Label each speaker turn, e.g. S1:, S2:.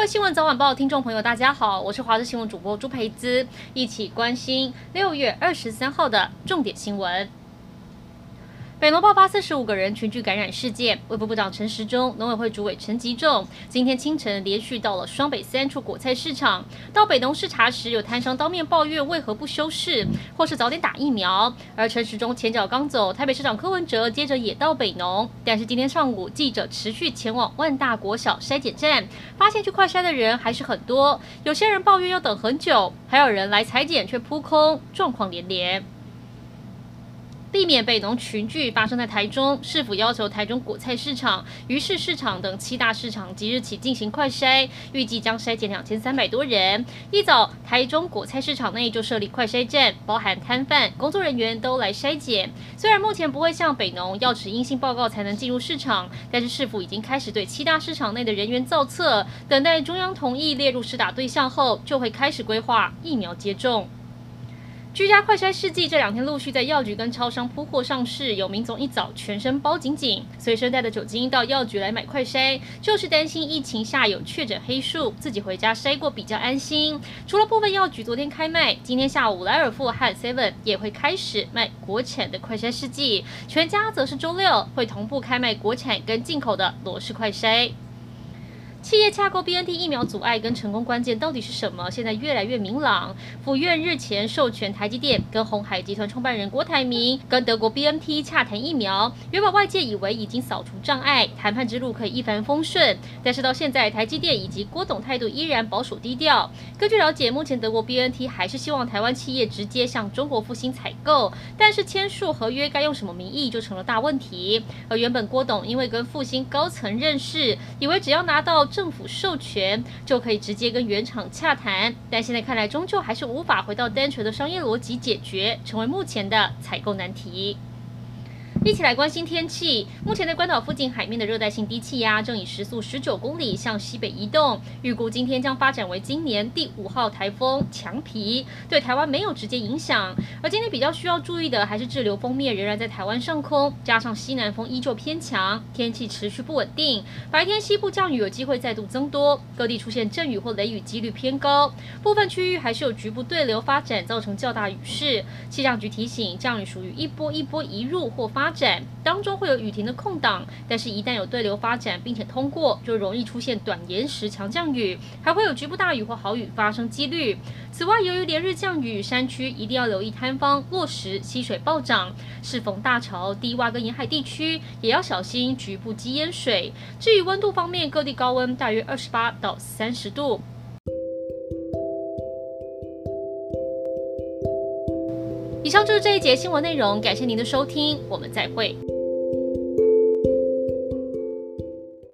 S1: 各位新闻早晚报，听众朋友，大家好，我是华视新闻主播朱培姿，一起关心六月二十三号的重点新闻。北农爆发四十五个人群聚感染事件，卫部部长陈时中、农委会主委陈吉仲今天清晨连续到了双北三处果菜市场。到北农视察时，有摊商当面抱怨为何不休市，或是早点打疫苗。而陈时中前脚刚走，台北市长柯文哲接着也到北农。但是今天上午，记者持续前往万大国小筛检站，发现去快筛的人还是很多，有些人抱怨要等很久，还有人来裁检却扑空，状况连连。避免北农群聚发生在台中，市府要求台中果菜市场、鱼市市场等七大市场即日起进行快筛，预计将筛检两千三百多人。一早，台中果菜市场内就设立快筛站，包含摊贩、工作人员都来筛检。虽然目前不会像北农要持阴性报告才能进入市场，但是市府已经开始对七大市场内的人员造册，等待中央同意列入施打对象后，就会开始规划疫苗接种。居家快筛试剂这两天陆续在药局跟超商铺货上市，有民众一早全身包紧紧，随身带着酒精到药局来买快筛，就是担心疫情下有确诊黑数，自己回家筛过比较安心。除了部分药局昨天开卖，今天下午莱尔富和 Seven 也会开始卖国产的快筛试剂，全家则是周六会同步开卖国产跟进口的罗氏快筛。企业洽购 BNT 疫苗阻碍跟成功关键到底是什么？现在越来越明朗。府院日前授权台积电跟鸿海集团创办人郭台铭跟德国 BNT 洽谈疫苗，原本外界以为已经扫除障碍，谈判之路可以一帆风顺。但是到现在，台积电以及郭董态度依然保守低调。根据了解，目前德国 BNT 还是希望台湾企业直接向中国复兴采购，但是签署合约该用什么名义就成了大问题。而原本郭董因为跟复兴高层认识，以为只要拿到政府授权就可以直接跟原厂洽谈，但现在看来终究还是无法回到单纯的商业逻辑解决，成为目前的采购难题。一起来关心天气。目前在关岛附近海面的热带性低气压正以时速十九公里向西北移动，预估今天将发展为今年第五号台风强皮，对台湾没有直接影响。而今天比较需要注意的还是滞留锋面仍然在台湾上空，加上西南风依旧偏强，天气持续不稳定。白天西部降雨有机会再度增多，各地出现阵雨或雷雨几率偏高，部分区域还是有局部对流发展，造成较大雨势。气象局提醒，降雨属于一波一波一入或发展当中会有雨停的空档，但是，一旦有对流发展并且通过，就容易出现短延时强降雨，还会有局部大雨或豪雨发生几率。此外，由于连日降雨，山区一定要留意坍方、落石、溪水暴涨。适逢大潮，低洼跟沿海地区也要小心局部积淹水。至于温度方面，各地高温大约二十八到三十度。以上就是这一节新闻内容，感谢您的收听，我们再会。